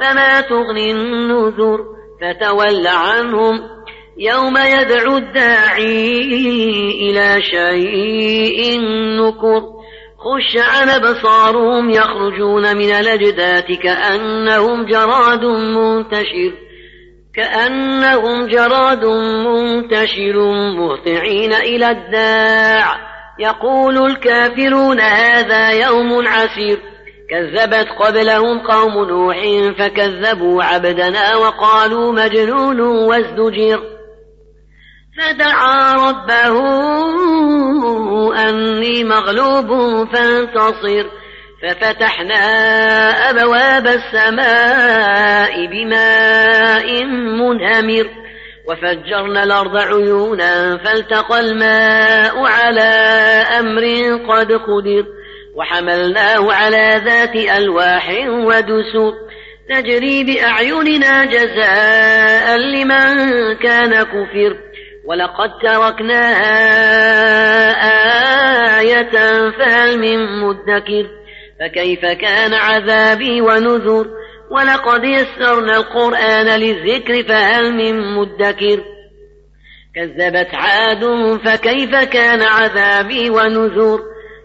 فما تغني النذر فتول عنهم. يوم يدعو الداعي إلى شيء نكر خش عن بصارهم يخرجون من الأجداث كأنهم جراد منتشر. كأنهم جراد منتشر مهطعين إلى الداع. يقول الكافرون هذا يوم عسير. كذبت قبلهم قوم نوح فكذبوا عبدنا وقالوا مجنون وازدجر فدعا ربه أني مغلوب فانتصر ففتحنا أبواب السماء بماء منهمر وفجرنا الأرض عيونا فالتقى الماء على أمر قد قدر وحملناه على ذات ألواح ودسر تجري بأعيننا جزاء لمن كان كفر ولقد تركناها آية فهل من مدكر فكيف كان عذابي ونذر ولقد يسرنا القرآن للذكر فهل من مدكر كذبت عاد فكيف كان عذابي ونذر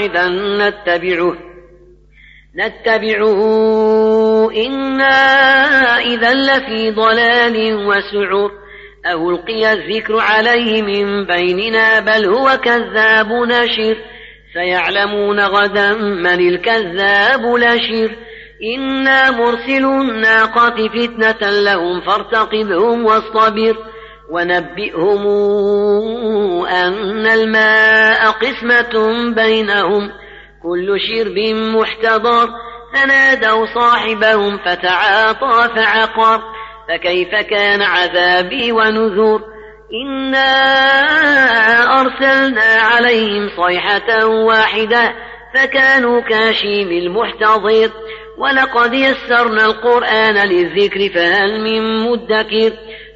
واحدا نتبعه. نتبعه. إنا إذا لفي ضلال وسعر. أو ألقي الذكر عليه من بيننا بل هو كذاب نشر. سيعلمون غدا من الكذاب لشر. إنا مرسل الناقة فتنة لهم فارتقبهم واصطبر. ونبئهم أن الماء قسمة بينهم كل شرب محتضر فنادوا صاحبهم فتعاطى فعقر فكيف كان عذابي ونذر إنا أرسلنا عليهم صيحة واحدة فكانوا كاشيم المحتضر ولقد يسرنا القرآن للذكر فهل من مدكر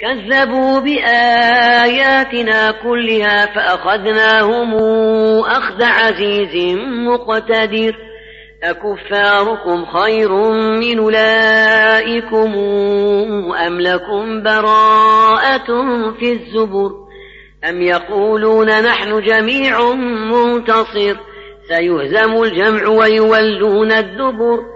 كذبوا بآياتنا كلها فأخذناهم أخذ عزيز مقتدر. أكفاركم خير من أولئكم أم لكم براءة في الزبر؟ أم يقولون نحن جميع منتصر؟ سيهزم الجمع ويولون الدبر.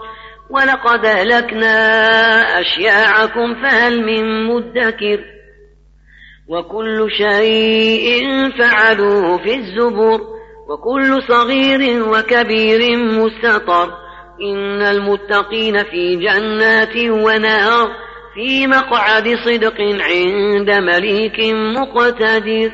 ولقد أهلكنا أشياعكم فهل من مدكر وكل شيء فعلوه في الزبر وكل صغير وكبير مستطر إن المتقين في جنات ونار في مقعد صدق عند مليك مقتدر